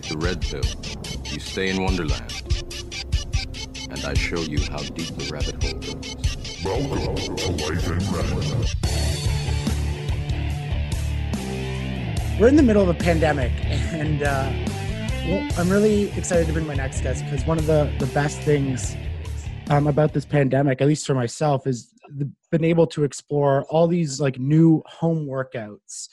take the red pill, you stay in Wonderland. And I show you how deep the rabbit hole goes. Welcome to Life in Red. We're in the middle of a pandemic, and uh, well, I'm really excited to bring my next guest because one of the, the best things um, about this pandemic, at least for myself, is the, been able to explore all these like new home workouts.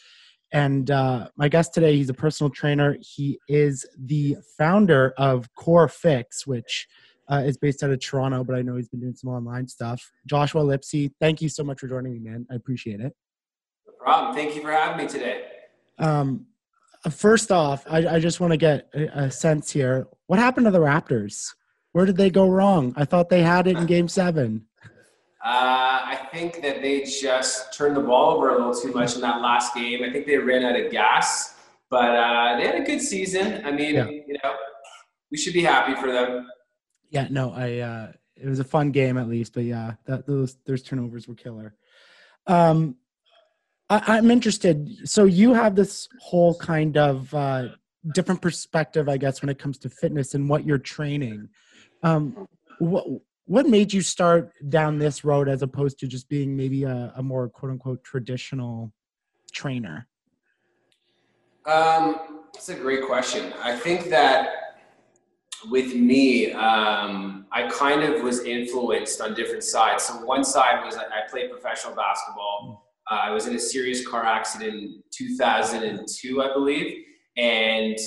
And uh, my guest today, he's a personal trainer. He is the founder of Core Fix, which uh, is based out of Toronto, but I know he's been doing some online stuff. Joshua Lipsey, thank you so much for joining me, man. I appreciate it. No problem. Thank you for having me today. Um, first off, I, I just want to get a, a sense here. What happened to the Raptors? Where did they go wrong? I thought they had it in Game Seven. Uh, I think that they just turned the ball over a little too much in that last game. I think they ran out of gas, but uh, they had a good season. I mean, yeah. you know, we should be happy for them. Yeah, no, I. Uh, it was a fun game at least, but yeah, that those those turnovers were killer. Um, I, am interested. So you have this whole kind of uh, different perspective, I guess, when it comes to fitness and what you're training. Um, what what made you start down this road as opposed to just being maybe a, a more quote unquote traditional trainer? Um, that's a great question. I think that with me, um, I kind of was influenced on different sides. So one side was I played professional basketball. Uh, I was in a serious car accident in 2002, I believe, and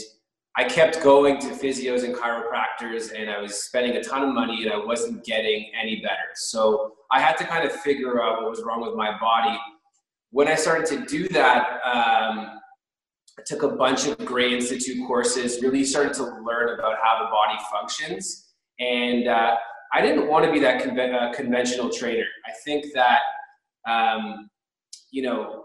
I kept going to physios and chiropractors, and I was spending a ton of money, and I wasn't getting any better. So I had to kind of figure out what was wrong with my body. When I started to do that, um, I took a bunch of Gray Institute courses, really started to learn about how the body functions. And uh, I didn't want to be that uh, conventional trainer. I think that, um, you know,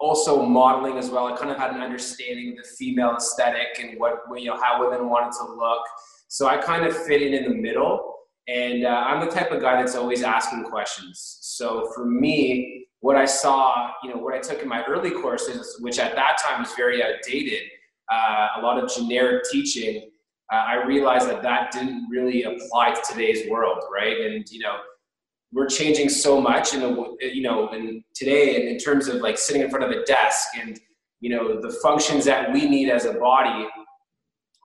also modeling as well. I kind of had an understanding of the female aesthetic and what you know how women wanted to look. So I kind of fit in in the middle, and uh, I'm the type of guy that's always asking questions. So for me, what I saw, you know, what I took in my early courses, which at that time was very outdated, uh, a lot of generic teaching. Uh, I realized that that didn't really apply to today's world, right? And you know, we're changing so much in the you know in today in terms of like sitting in front of a desk and you know the functions that we need as a body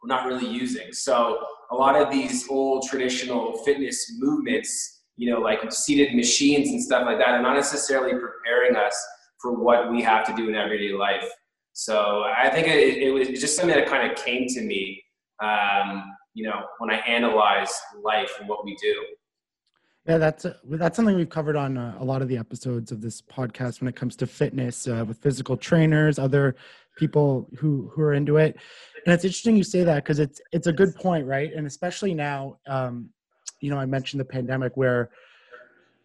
we're not really using. So a lot of these old traditional fitness movements you know like seated machines and stuff like that are not necessarily preparing us for what we have to do in everyday life. So i think it, it was just something that kind of came to me um, you know when i analyze life and what we do yeah, that's that's something we've covered on uh, a lot of the episodes of this podcast when it comes to fitness uh, with physical trainers, other people who who are into it. And it's interesting you say that because it's it's a good point, right? And especially now, um, you know, I mentioned the pandemic where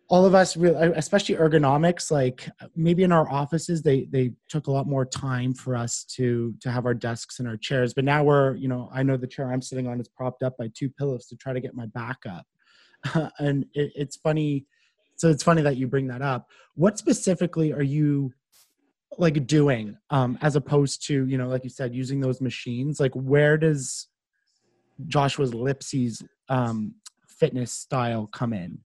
all of us really especially ergonomics like maybe in our offices they they took a lot more time for us to to have our desks and our chairs but now we're you know i know the chair i'm sitting on is propped up by two pillows to try to get my back up and it, it's funny. So it's funny that you bring that up. What specifically are you like doing um, as opposed to you know, like you said, using those machines? Like, where does Joshua's Lipsey's um, fitness style come in?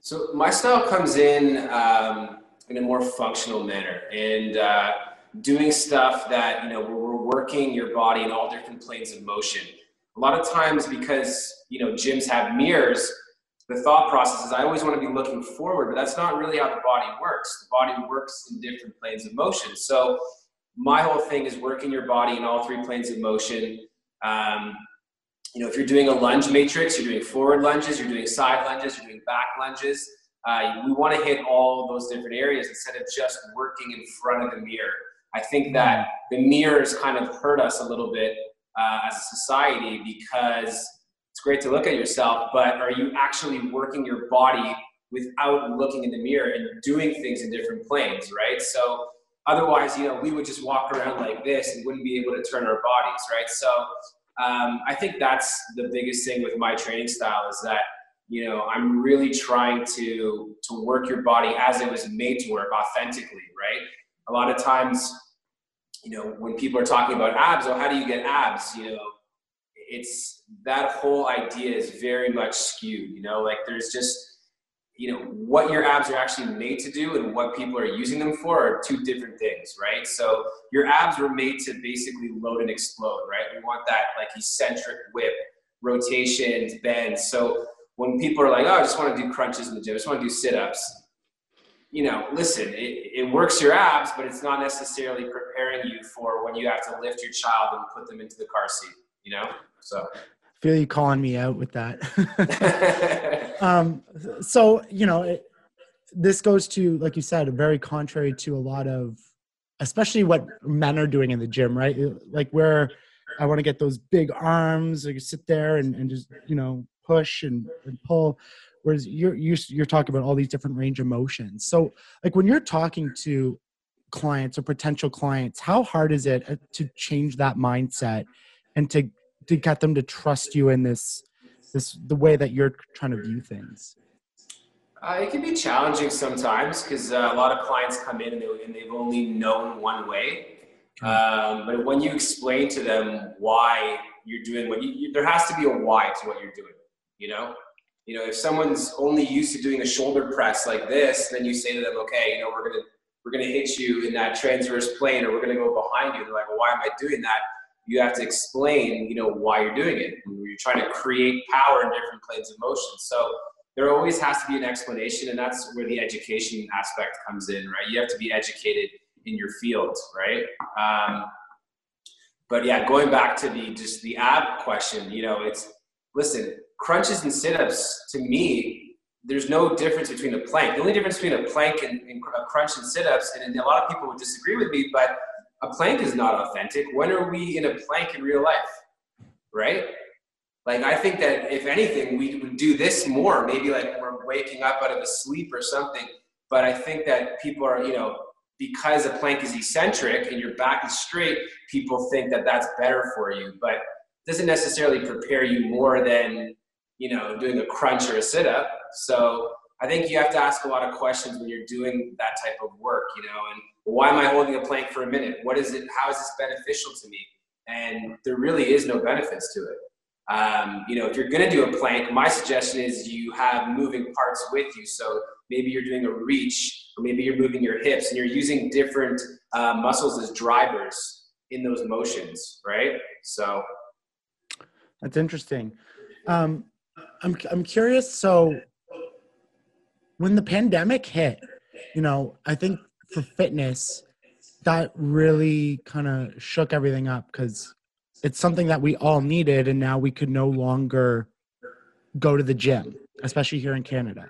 So my style comes in um, in a more functional manner and uh, doing stuff that you know we're working your body in all different planes of motion a lot of times because you know gyms have mirrors the thought process is i always want to be looking forward but that's not really how the body works. The body works in different planes of motion. So my whole thing is working your body in all three planes of motion. Um, you know if you're doing a lunge matrix you're doing forward lunges you're doing side lunges you're doing back lunges uh, we want to hit all those different areas instead of just working in front of the mirror. I think that the mirrors kind of hurt us a little bit uh, as a society because it's great to look at yourself, but are you actually working your body without looking in the mirror and doing things in different planes, right? So otherwise, you know, we would just walk around like this and wouldn't be able to turn our bodies, right? So um, I think that's the biggest thing with my training style is that you know i'm really trying to to work your body as it was made to work authentically right a lot of times you know, when people are talking about abs, or how do you get abs? You know, it's that whole idea is very much skewed. You know, like there's just you know what your abs are actually made to do and what people are using them for are two different things right so your abs were made to basically load and explode right we want that like eccentric whip rotations bends so when people are like oh i just want to do crunches in the gym i just want to do sit-ups you know listen it, it works your abs but it's not necessarily preparing you for when you have to lift your child and put them into the car seat you know so I feel you calling me out with that. um, so you know, it, this goes to like you said, very contrary to a lot of, especially what men are doing in the gym, right? Like where I want to get those big arms, like sit there and, and just you know push and, and pull. Whereas you're, you're you're talking about all these different range of motions. So like when you're talking to clients or potential clients, how hard is it uh, to change that mindset and to to get them to trust you in this this the way that you're trying to view things? Uh, it can be challenging sometimes because uh, a lot of clients come in and, they, and they've only known one way. Um, but when you explain to them why you're doing what you, you, there has to be a why to what you're doing. You know, you know, if someone's only used to doing a shoulder press like this, then you say to them, okay, you know, we're gonna we're gonna hit you in that transverse plane, or we're gonna go behind you. They're like, well, why am I doing that? you have to explain, you know, why you're doing it. You're trying to create power in different planes of motion. So there always has to be an explanation, and that's where the education aspect comes in, right? You have to be educated in your field, right? Um, but yeah, going back to the just the ab question, you know, it's listen, crunches and sit-ups to me, there's no difference between a plank. The only difference between a plank and, and a crunch and sit-ups, and, and a lot of people would disagree with me, but a plank is not authentic. When are we in a plank in real life? Right? Like, I think that if anything, we would do this more. Maybe like we're waking up out of a sleep or something. But I think that people are, you know, because a plank is eccentric and your back is straight, people think that that's better for you. But doesn't necessarily prepare you more than, you know, doing a crunch or a sit up. So I think you have to ask a lot of questions when you're doing that type of work, you know, and why am I holding a plank for a minute? What is it? How is this beneficial to me? And there really is no benefits to it. Um, you know, if you're going to do a plank, my suggestion is you have moving parts with you. So maybe you're doing a reach, or maybe you're moving your hips, and you're using different uh, muscles as drivers in those motions, right? So that's interesting. Um, I'm I'm curious. So when the pandemic hit, you know, I think for fitness, that really kind of shook everything up because it's something that we all needed, and now we could no longer go to the gym, especially here in Canada.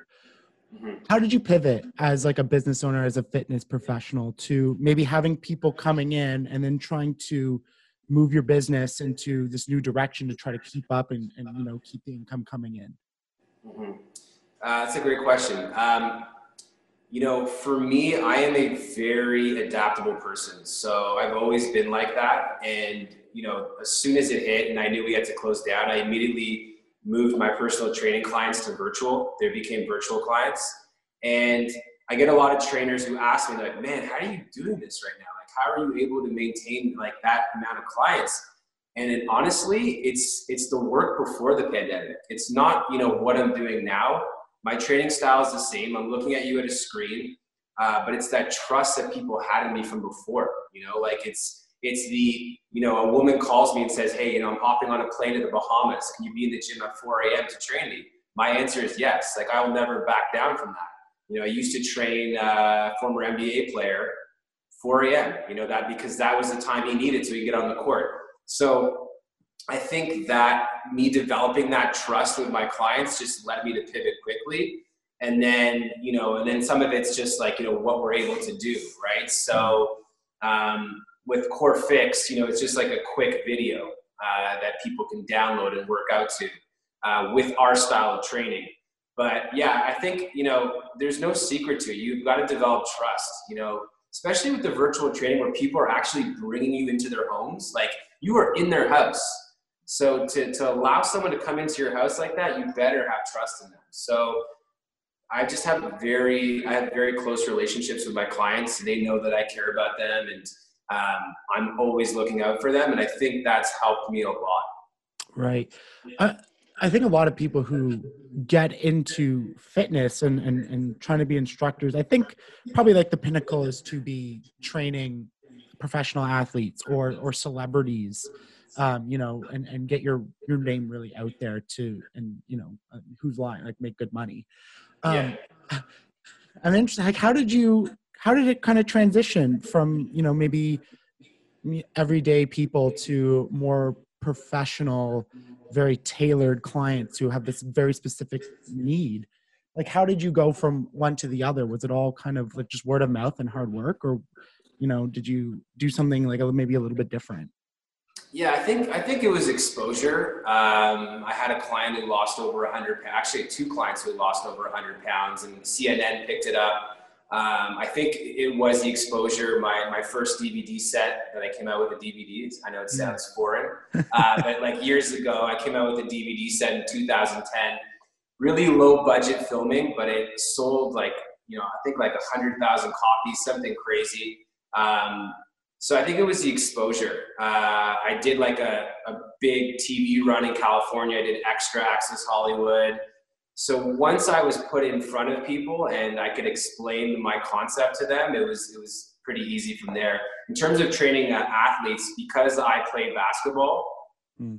Mm-hmm. How did you pivot as like a business owner, as a fitness professional, to maybe having people coming in and then trying to move your business into this new direction to try to keep up and, and you know keep the income coming in? Mm-hmm. Uh, that's a great question. Um, you know, for me, I am a very adaptable person. So I've always been like that. And, you know, as soon as it hit and I knew we had to close down, I immediately moved my personal training clients to virtual. They became virtual clients. And I get a lot of trainers who ask me, like, man, how are you doing this right now? How are you able to maintain like that amount of clients? And it, honestly, it's it's the work before the pandemic. It's not, you know, what I'm doing now my training style is the same. I'm looking at you at a screen, uh, but it's that trust that people had in me from before. You know, like it's it's the you know a woman calls me and says, "Hey, you know, I'm hopping on a plane to the Bahamas. Can you be in the gym at 4 a.m. to train me?" My answer is yes. Like I will never back down from that. You know, I used to train a former NBA player 4 a.m. You know that because that was the time he needed so he get on the court. So I think that me developing that trust with my clients just led me to pivot quickly. And then, you know, and then some of it's just like, you know, what we're able to do, right? So um, with Core Fix, you know, it's just like a quick video uh, that people can download and work out to uh, with our style of training. But yeah, I think, you know, there's no secret to it. You've got to develop trust, you know, especially with the virtual training where people are actually bringing you into their homes. Like you are in their house so to, to allow someone to come into your house like that, you better have trust in them. So I just have a very, I have very close relationships with my clients. They know that I care about them and um, I'm always looking out for them, and I think that's helped me a lot. Right. I, I think a lot of people who get into fitness and, and, and trying to be instructors, I think probably like the pinnacle is to be training professional athletes or, or celebrities, um, you know, and, and get your, your name really out there to, and, you know, uh, who's lying, like make good money. Um, yeah. I'm interested, like, how did you, how did it kind of transition from, you know, maybe everyday people to more professional very tailored clients who have this very specific need like how did you go from one to the other? Was it all kind of like just word of mouth and hard work or you know did you do something like maybe a little bit different? Yeah i think i think it was exposure. Um, i had a client who lost over 100 actually two clients who lost over 100 pounds and cnn picked it up um, I think it was the exposure. My my first DVD set that I came out with the DVDs. I know it sounds foreign, uh, but like years ago, I came out with a DVD set in 2010. Really low budget filming, but it sold like you know I think like a hundred thousand copies, something crazy. Um, so I think it was the exposure. Uh, I did like a, a big TV run in California. I did Extra Access Hollywood. So once I was put in front of people and I could explain my concept to them, it was it was pretty easy from there. In terms of training athletes, because I played basketball, mm.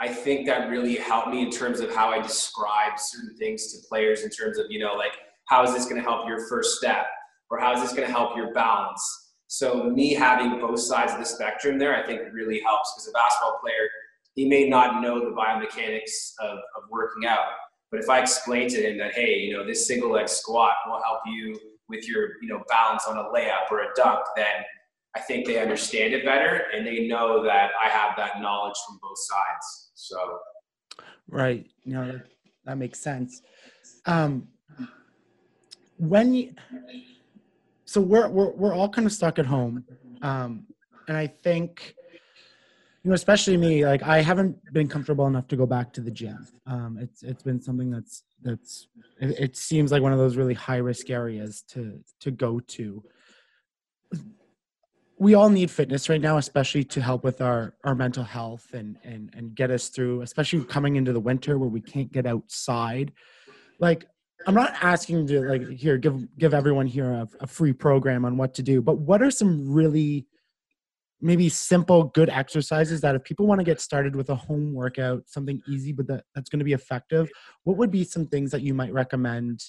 I think that really helped me in terms of how I describe certain things to players in terms of, you know, like how is this going to help your first step or how is this going to help your balance? So me having both sides of the spectrum there, I think really helps because a basketball player, he may not know the biomechanics of, of working out, but if I explain to him that, hey, you know, this single leg squat will help you with your, you know, balance on a layup or a dunk, then I think they understand it better and they know that I have that knowledge from both sides. So, right, you know, that, that makes sense. Um, when you, so we're we're we're all kind of stuck at home, um, and I think you know, especially me, like I haven't been comfortable enough to go back to the gym. Um, it's it's been something that's that's it, it seems like one of those really high risk areas to to go to. We all need fitness right now, especially to help with our our mental health and and and get us through, especially coming into the winter where we can't get outside. Like I'm not asking to like here give give everyone here a, a free program on what to do, but what are some really maybe simple good exercises that if people want to get started with a home workout something easy but that, that's going to be effective what would be some things that you might recommend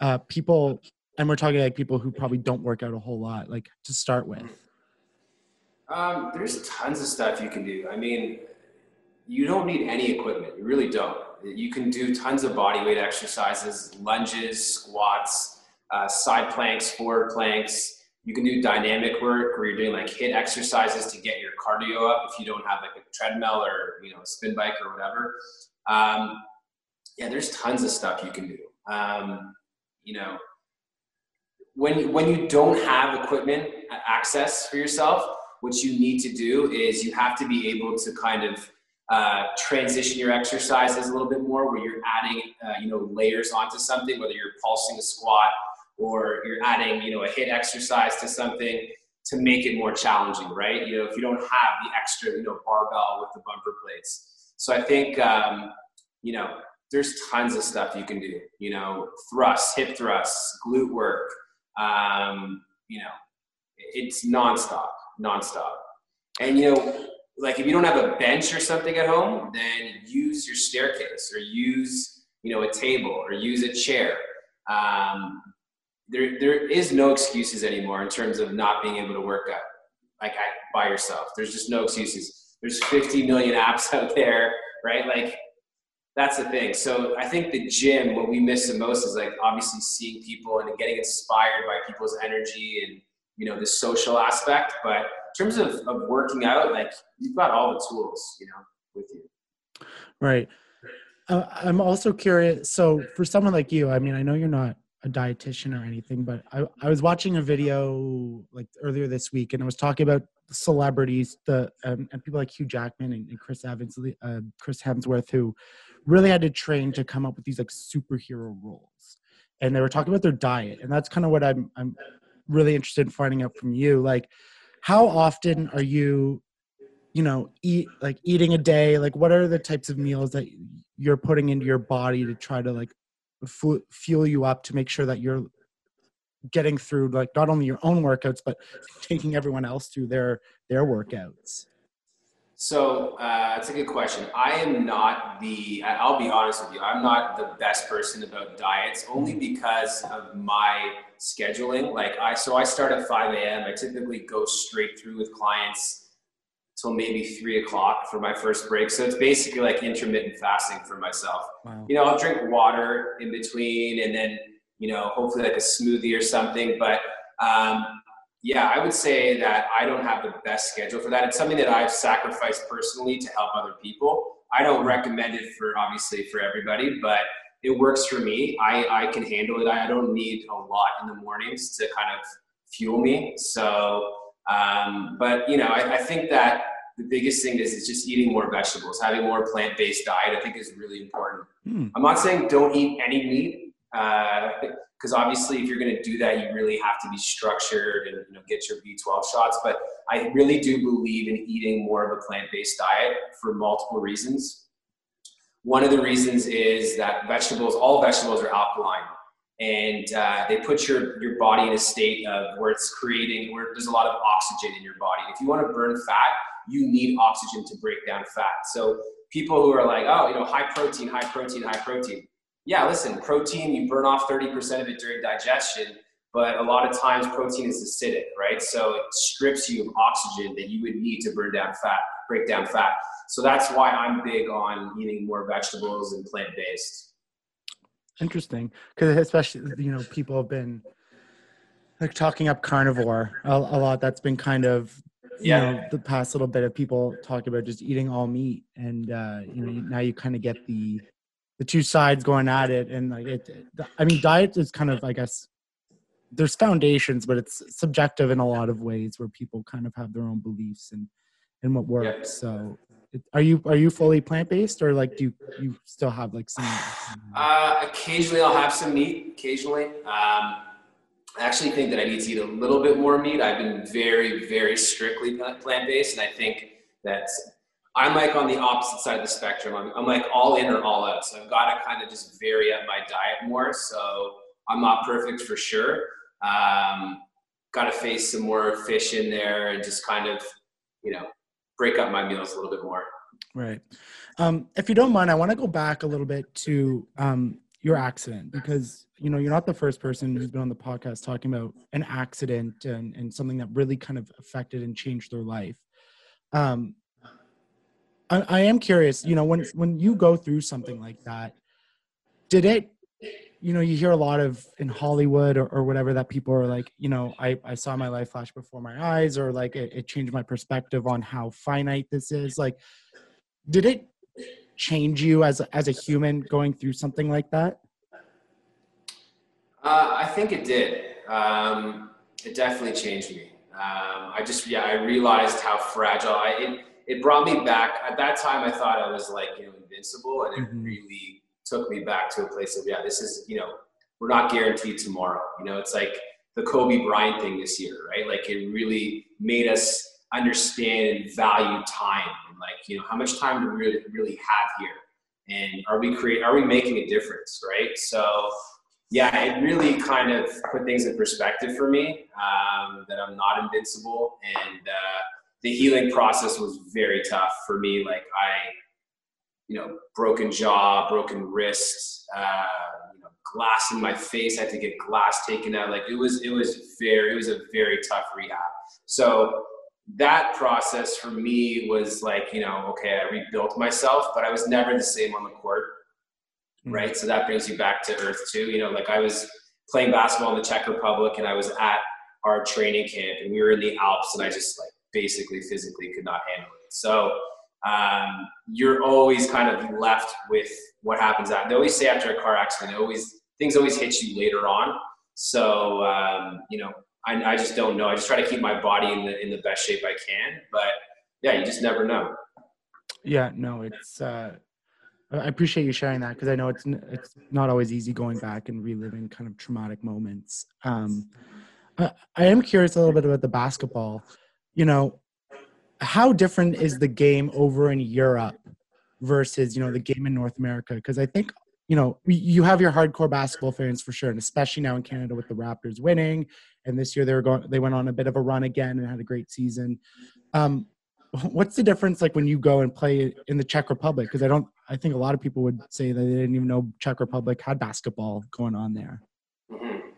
uh, people and we're talking like people who probably don't work out a whole lot like to start with? Um, there's tons of stuff you can do. I mean you don't need any equipment you really don't. You can do tons of body weight exercises lunges squats uh, side planks forward planks you can do dynamic work where you're doing like HIIT exercises to get your cardio up if you don't have like a treadmill or you know a spin bike or whatever. Um, yeah, there's tons of stuff you can do. Um, you know, when when you don't have equipment access for yourself, what you need to do is you have to be able to kind of uh, transition your exercises a little bit more, where you're adding uh, you know layers onto something, whether you're pulsing a squat or you're adding, you know, a HIIT exercise to something to make it more challenging, right? You know, if you don't have the extra, you know, barbell with the bumper plates. So I think, um, you know, there's tons of stuff you can do, you know, thrusts, hip thrusts, glute work, um, you know, it's nonstop, nonstop. And, you know, like if you don't have a bench or something at home, then use your staircase or use, you know, a table or use a chair. Um, there there is no excuses anymore in terms of not being able to work out like by yourself. There's just no excuses. There's 50 million apps out there, right? Like that's the thing. So I think the gym, what we miss the most is like obviously seeing people and getting inspired by people's energy and you know the social aspect. But in terms of, of working out, like you've got all the tools, you know, with you. Right. Uh, I'm also curious. So for someone like you, I mean, I know you're not a dietitian or anything, but I, I was watching a video like earlier this week, and I was talking about celebrities, the um, and people like Hugh Jackman and, and Chris Evans, uh, Chris Hemsworth, who really had to train to come up with these like superhero roles, and they were talking about their diet, and that's kind of what I'm I'm really interested in finding out from you, like how often are you you know eat like eating a day? Like what are the types of meals that you're putting into your body to try to like fu- fuel you up to make sure that you're getting through like not only your own workouts but taking everyone else through their their workouts so uh, that's a good question. I am not the. I'll be honest with you. I'm not the best person about diets, only because of my scheduling. Like I, so I start at 5 a.m. I typically go straight through with clients till maybe three o'clock for my first break. So it's basically like intermittent fasting for myself. Wow. You know, I'll drink water in between, and then you know, hopefully like a smoothie or something. But um, yeah, I would say that I don't have the best schedule for that. It's something that I've sacrificed personally to help other people. I don't recommend it for obviously for everybody, but it works for me. I, I can handle it. I don't need a lot in the mornings to kind of fuel me. So, um, but you know, I, I think that the biggest thing is, is just eating more vegetables, having more plant-based diet. I think is really important. Mm. I'm not saying don't eat any meat. Uh, because obviously if you're going to do that you really have to be structured and you know, get your b12 shots but i really do believe in eating more of a plant-based diet for multiple reasons one of the reasons is that vegetables all vegetables are alkaline and uh, they put your, your body in a state of where it's creating where there's a lot of oxygen in your body if you want to burn fat you need oxygen to break down fat so people who are like oh you know high protein high protein high protein yeah, listen, protein, you burn off 30% of it during digestion, but a lot of times protein is acidic, right? So it strips you of oxygen that you would need to burn down fat, break down fat. So that's why I'm big on eating more vegetables and plant based. Interesting, because especially you know people have been like talking up carnivore a, a lot. That's been kind of you yeah. know the past little bit of people talking about just eating all meat, and uh, you know now you kind of get the the two sides going at it. And like it i mean diet is kind of i guess there's foundations but it's subjective in a lot of ways where people kind of have their own beliefs and and what works. So are you are you fully plant-based or like do you, you still have like some uh, occasionally i'll have some meat occasionally um, I actually think that I need to eat a little bit more meat. I've been very, very strictly plant-based, and I think that I'm like on the opposite side of the spectrum. I'm, I'm like all in or all out. So I've got to kind of just vary up my diet more. So I'm not perfect for sure. Um, got to face some more fish in there and just kind of, you know, break up my meals a little bit more. Right. Um, if you don't mind, I want to go back a little bit to um, your accident because you know you're not the first person who's been on the podcast talking about an accident and, and something that really kind of affected and changed their life. Um, I, I am curious. You know, when when you go through something like that, did it? You know, you hear a lot of in Hollywood or, or whatever that people are like, you know, I, I saw my life flash before my eyes, or like it, it changed my perspective on how finite this is. Like, did it change you as a, as a human going through something like that? Uh, I think it did. Um, it definitely changed me. Um, I just, yeah, I realized how fragile I, it, it brought me back. At that time, I thought I was like, you know, invincible, and it mm-hmm. really took me back to a place of, yeah, this is, you know, we're not guaranteed tomorrow. You know, it's like the Kobe Bryant thing this year, right? Like it really made us understand and value time, and like, you know, how much time do we really, really have here, and are we create, are we making a difference, right? So. Yeah, it really kind of put things in perspective for me um, that I'm not invincible, and uh, the healing process was very tough for me. Like I, you know, broken jaw, broken wrist, uh, you know, glass in my face. I had to get glass taken out. Like it was, it was very, it was a very tough rehab. So that process for me was like, you know, okay, I rebuilt myself, but I was never the same on the court. Mm-hmm. Right. So that brings you back to earth too. You know, like I was playing basketball in the Czech Republic and I was at our training camp and we were in the Alps and I just like basically physically could not handle it. So um, you're always kind of left with what happens after. They always say after a car accident, always things always hit you later on. So um, you know, I, I just don't know. I just try to keep my body in the in the best shape I can. But yeah, you just never know. Yeah, no, it's. Uh, I appreciate you sharing that because I know it's it's not always easy going back and reliving kind of traumatic moments. Um, I, I am curious a little bit about the basketball you know, how different is the game over in Europe versus you know the game in North America? Because I think you know you have your hardcore basketball fans for sure, and especially now in Canada with the Raptors winning, and this year they were going they went on a bit of a run again and had a great season. Um, what's the difference like when you go and play in the Czech Republic? Because I don't, I think a lot of people would say that they didn't even know Czech Republic had basketball going on there. Mm-hmm.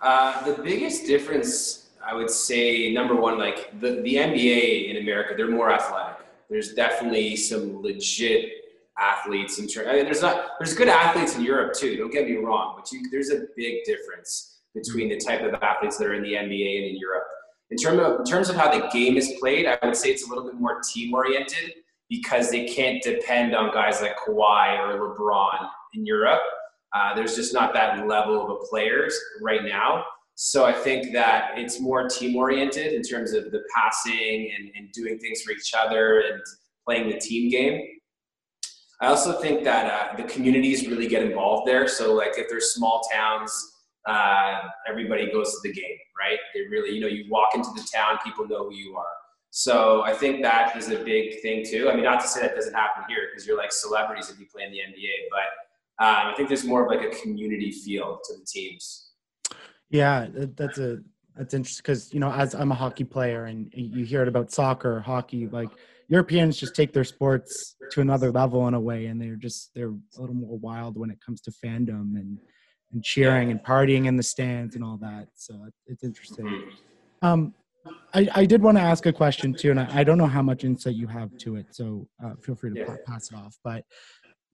Uh, the biggest difference, I would say, number one, like the, the NBA in America, they're more athletic. There's definitely some legit athletes in terms. I mean, there's not there's good athletes in Europe too. Don't get me wrong, but you, there's a big difference between the type of athletes that are in the NBA and in Europe. In terms of in terms of how the game is played, I would say it's a little bit more team oriented because they can't depend on guys like Kawhi or LeBron in Europe. Uh, there's just not that level of players right now. So I think that it's more team oriented in terms of the passing and, and doing things for each other and playing the team game. I also think that uh, the communities really get involved there. So like if there's small towns uh, everybody goes to the game, right? They really, you know, you walk into the town, people know who you are. So I think that is a big thing too. I mean, not to say that doesn't happen here because you're like celebrities if you play in the NBA, but um, I think there's more of like a community feel to the teams. Yeah, that's a that's interesting because you know, as I'm a hockey player and you hear it about soccer, hockey, like Europeans just take their sports to another level in a way, and they're just they're a little more wild when it comes to fandom and and cheering and partying in the stands and all that. So it's interesting. Um, I, I did want to ask a question too, and I, I, don't know how much insight you have to it, so uh, feel free to yeah. pass it off. But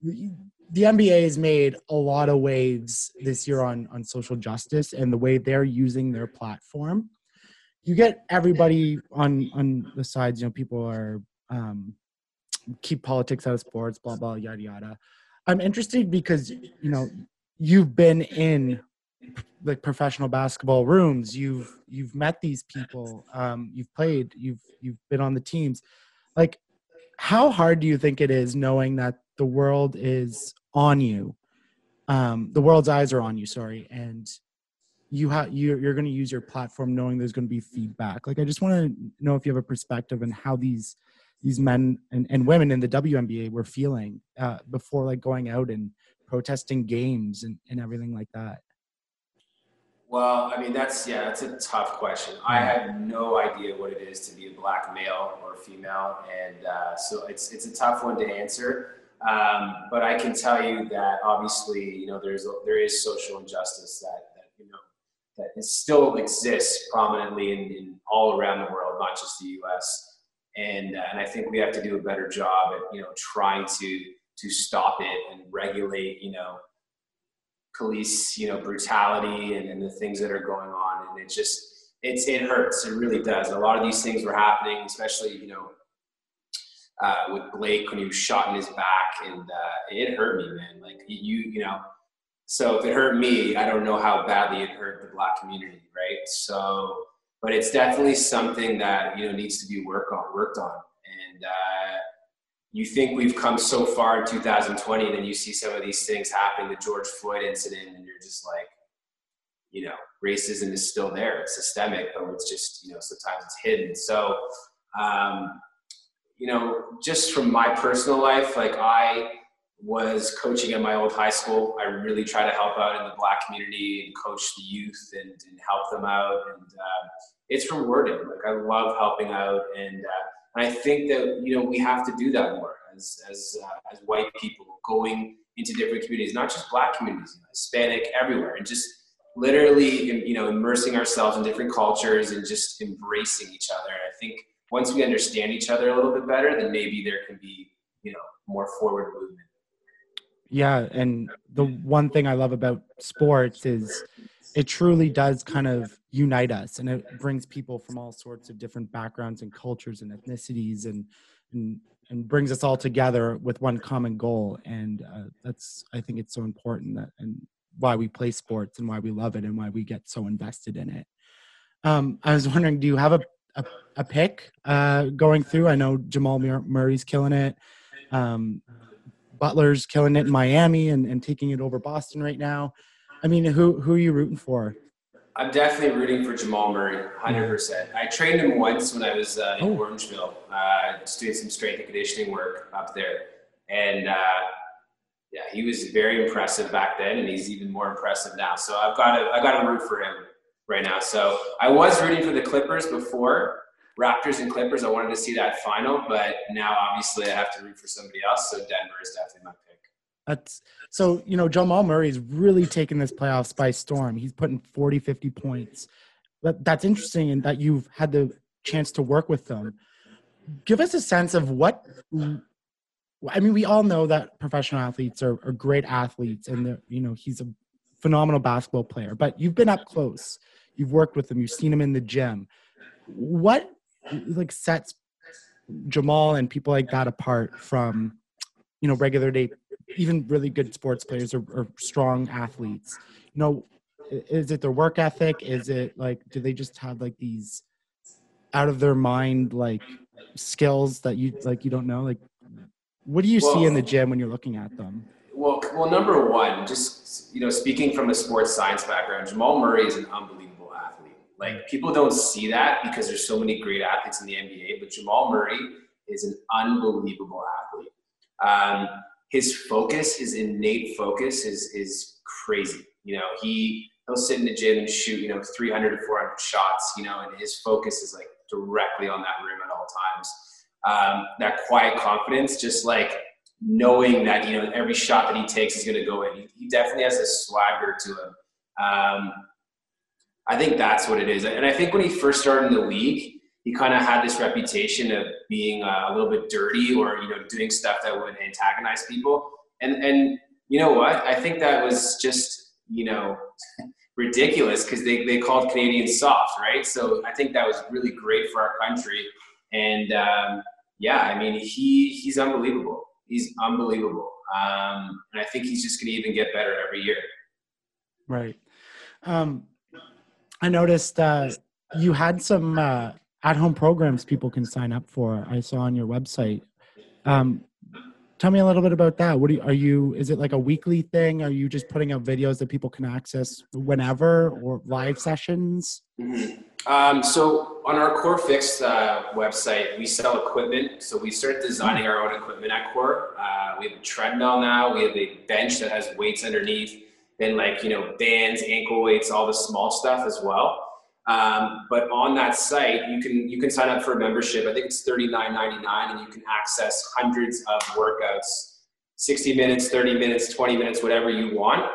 the, NBA has made a lot of waves this year on on social justice and the way they're using their platform. You get everybody on on the sides. You know, people are um, keep politics out of sports, blah blah yada yada. I'm interested because you know you've been in like professional basketball rooms you've you've met these people um, you've played you've you've been on the teams like how hard do you think it is knowing that the world is on you um, the world's eyes are on you sorry and you have you, you're going to use your platform knowing there's going to be feedback like i just want to know if you have a perspective on how these these men and, and women in the WNBA were feeling uh, before like going out and protesting games and, and everything like that? Well, I mean, that's, yeah, that's a tough question. I have no idea what it is to be a black male or female. And uh, so it's, it's a tough one to answer. Um, but I can tell you that obviously, you know, there's, there is social injustice that, that you know, that still exists prominently in, in all around the world, not just the U.S. And, uh, and I think we have to do a better job at you know trying to to stop it and regulate, you know, police, you know, brutality and, and the things that are going on. And it just, it's, it hurts. It really does. A lot of these things were happening, especially, you know, uh, with Blake when he was shot in his back and uh, it hurt me, man. Like you, you know, so if it hurt me, I don't know how badly it hurt the black community, right? So, but it's definitely something that you know needs to be worked on, worked on, and uh, you think we've come so far in 2020 and then you see some of these things happen the george floyd incident and you're just like you know racism is still there it's systemic but it's just you know sometimes it's hidden so um, you know just from my personal life like i was coaching at my old high school. I really try to help out in the black community and coach the youth and, and help them out. And uh, it's rewarding. Like i love helping out. And uh, I think that you know we have to do that more as as uh, as white people going into different communities, not just Black communities, Hispanic, everywhere, and just literally you know immersing ourselves in different cultures and just embracing each other. I think once we understand each other a little bit better, then maybe there can be you know more forward movement. Yeah, and the one thing I love about sports is it truly does kind of unite us and it brings people from all sorts of different backgrounds and cultures and ethnicities and and, and brings us all together with one common goal and uh, that's i think it's so important that and why we play sports and why we love it and why we get so invested in it um, i was wondering do you have a a, a pick uh, going through i know jamal murray's killing it um, butler's killing it in miami and, and taking it over boston right now I mean, who who are you rooting for? I'm definitely rooting for Jamal Murray, 100%. I trained him once when I was uh, in Oh. Orangeville, uh, just doing some strength and conditioning work up there. And uh, yeah, he was very impressive back then, and he's even more impressive now. So I've got to, I've got to root for him right now. So I was rooting for the Clippers before, Raptors and Clippers. I wanted to see that final, but now obviously I have to root for somebody else. So Denver is definitely my pick. That's so, you know, Jamal Murray's really taken this playoffs by storm. He's putting 40, 50 points. But that's interesting in that you've had the chance to work with them. Give us a sense of what I mean, we all know that professional athletes are, are great athletes and you know, he's a phenomenal basketball player, but you've been up close. You've worked with him, you've seen him in the gym. What like sets Jamal and people like that apart from, you know, regular day even really good sports players or, or strong athletes you know is it their work ethic is it like do they just have like these out of their mind like skills that you like you don't know like what do you see in the gym when you're looking at them Well, well, number one, just you know, speaking from a sports science background, Jamal Murray is an unbelievable. Like people don't see that because there's so many great athletes in the NBA, but Jamal Murray is an unbelievable athlete. Um, his focus, his innate focus, is is crazy. You know, he he'll sit in the gym and shoot you know 300 to 400 shots. You know, and his focus is like directly on that rim at all times. Um, that quiet confidence, just like knowing that you know every shot that he takes is going to go in. He, he definitely has a swagger to him. Um, I think that's what it is, and I think when he first started in the league, he kind of had this reputation of being uh, a little bit dirty or you know doing stuff that would antagonize people. And and you know what? I think that was just you know ridiculous because they, they called Canadians soft, right? So I think that was really great for our country. And um, yeah, I mean he he's unbelievable. He's unbelievable. Um, and I think he's just going to even get better every year. right um i noticed uh you had some uh at-home programs people can sign up for i saw on your website um tell me a little bit about that what you, are you is it like a weekly thing are you just putting out videos that people can access whenever or live sessions. Um, so on our Core Fix uh, website, we sell equipment. So we started designing our own equipment at Core. Uh, we have a treadmill now. We have a bench that has weights underneath, then like you know bands, ankle weights, all the small stuff as well. Um, but on that site, you can you can sign up for a membership. I think it's thirty nine ninety nine, and you can access hundreds of workouts, sixty minutes, thirty minutes, twenty minutes, whatever you want.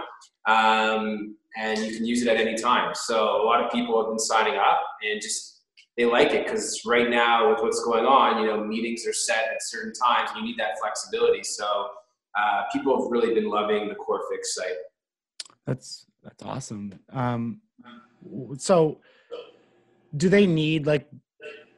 Um, and you can use it at any time. So a lot of people have been signing up and just they like it because right now with what's going on, you know, meetings are set at certain times. And You need that flexibility. So uh, people have really been loving the Core Fix site. That's that's awesome. Um, so, do they need like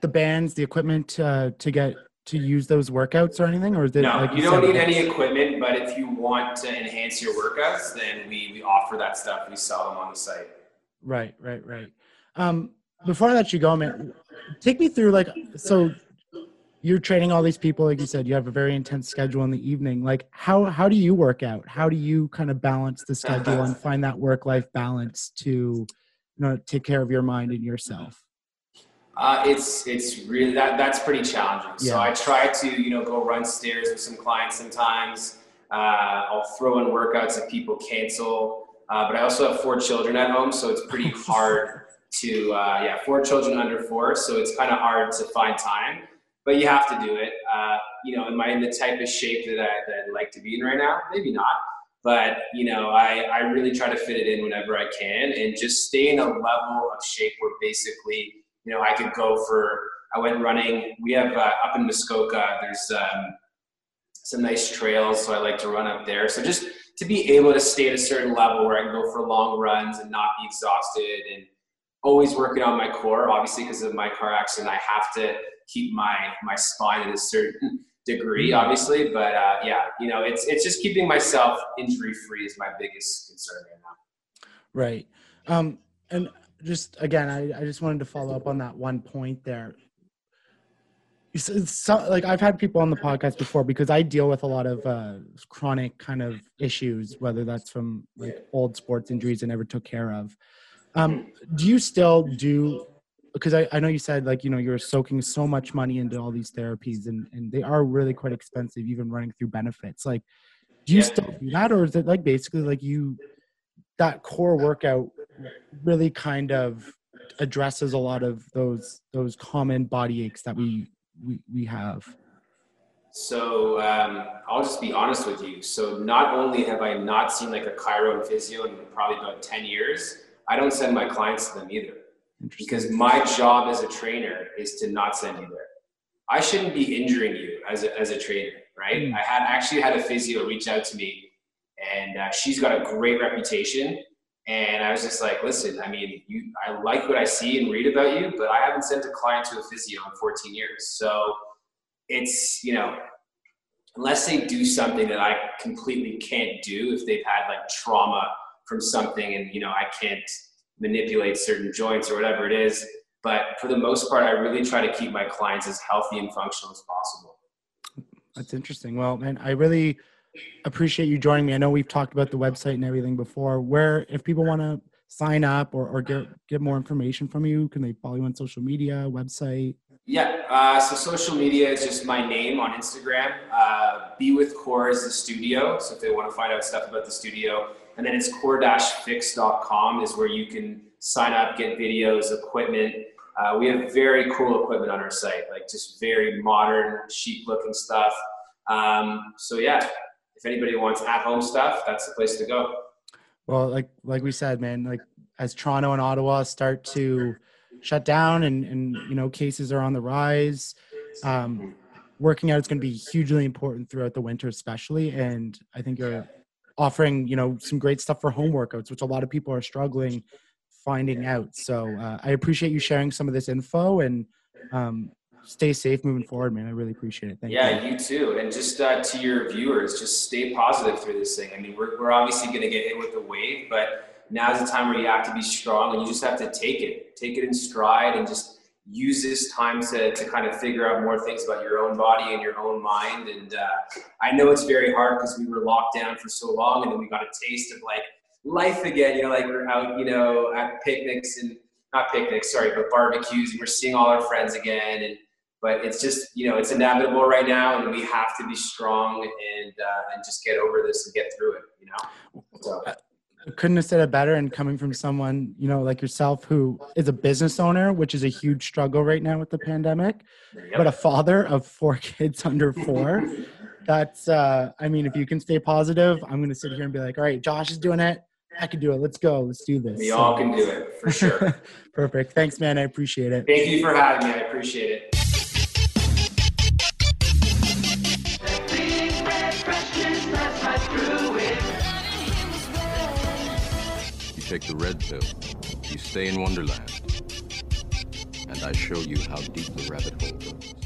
the bands, the equipment uh, to get to use those workouts or anything, or is it No, like you don't need any equipment, but if you want to enhance your workouts, then we, we offer that stuff. We sell them on the site. Right, right, right. Um, before I let you go, man, take me through like so. You're training all these people, like you said. You have a very intense schedule in the evening. Like, how how do you work out? How do you kind of balance the schedule and find that work life balance to, you know, take care of your mind and yourself? Uh, it's it's really that that's pretty challenging. So I try to you know go run stairs with some clients sometimes. Uh, I'll throw in workouts if people cancel. Uh, but I also have four children at home, so it's pretty hard to uh, yeah four children under four, so it's kind of hard to find time. But you have to do it. Uh, you know, am I in the type of shape that I that I'd like to be in right now? Maybe not. But you know, I, I really try to fit it in whenever I can, and just stay in a level of shape where basically you know, I could go for, I went running. We have uh, up in Muskoka, there's um, some nice trails, so I like to run up there. So just to be able to stay at a certain level where I can go for long runs and not be exhausted and always working on my core, obviously because of my car accident, I have to keep my, my spine at a certain degree, obviously. But uh, yeah, you know, it's, it's just keeping myself injury free is my biggest concern right now. Right. Um, and just again, I, I just wanted to follow up on that one point there. It's- it's So, like I've had people on the podcast before because I deal with a lot of uh, chronic kind of issues, whether that's from like old sports injuries I never took care of. Um, do you still do? Because I, I know you said like you know you're soaking so much money into all these therapies and and they are really quite expensive, even running through benefits. Like, do you Yeah. still do that, or is it like basically like you that core workout really kind of addresses a lot of those those common body aches that we we, we have? So um, I'll just be honest with you. So not only have I not seen like a chiro and physio in probably about 10 years, I don't send my clients to them either. Because my job as a trainer is to not send you there. I shouldn't be injuring you as a, as a trainer, right? Mm. I had actually had a physio reach out to me and uh, she's got a great reputation. And I was just like, listen, I mean, you, I like what I see and read about you, but I haven't sent a client to a physio in 14 years. So it's, you know, unless they do something that I completely can't do, if they've had like trauma from something and, you know, I can't manipulate certain joints or whatever it is. But for the most part, I really try to keep my clients as healthy and functional as possible. That's interesting. Well, man, I really appreciate you joining me. I know we've talked about the website and everything before. Where, if people want to sign up or, or get get more information from you, can they follow you on social media, website? Yeah, uh, so social media is just my name on Instagram. Uh, Be with Core is the studio. So if they want to find out stuff about the studio, and then it's core-fix.com is where you can sign up, get videos, equipment. Uh, we have very cool equipment on our site, like just very modern, chic-looking stuff. Um, so yeah, if anybody wants at-home stuff, that's the place to go. Well, like like we said, man, like as Toronto and Ottawa start to shut down and and you know cases are on the rise, um, working out is going to be hugely important throughout the winter, especially. And I think you're offering you know some great stuff for home workouts, which a lot of people are struggling finding out. So uh, I appreciate you sharing some of this info and um, stay safe moving forward, man. I really appreciate it. Thank yeah, you. you too. And just uh, to your viewers, just stay positive through this thing. I mean, we're, we're obviously going to get hit with the wave, but now's the time where you have to be strong and you just have to take it, take it in stride and just use this time to, to kind of figure out more things about your own body and your own mind. And uh, I know it's very hard because we were locked down for so long and then we got a taste of like life again, you know, like we're out, you know, at picnics and not picnics, sorry, but barbecues and we're seeing all our friends again. And, but it's just, you know, it's inevitable right now and we have to be strong and, uh, and just get over this and get through it, you know? So. Couldn't have said it better. And coming from someone you know like yourself who is a business owner which is a huge struggle right now with the pandemic but a father of four kids under four that's uh i mean if you can stay positive i'm gonna sit here and be like all right josh is doing it. I can do it. Let's go. Let's do this. We So- all can do it for sure. perfect. Thanks man. I appreciate it. Thank you for having me. I appreciate it. Take the red pill, you stay in Wonderland, and I show you how deep the rabbit hole goes.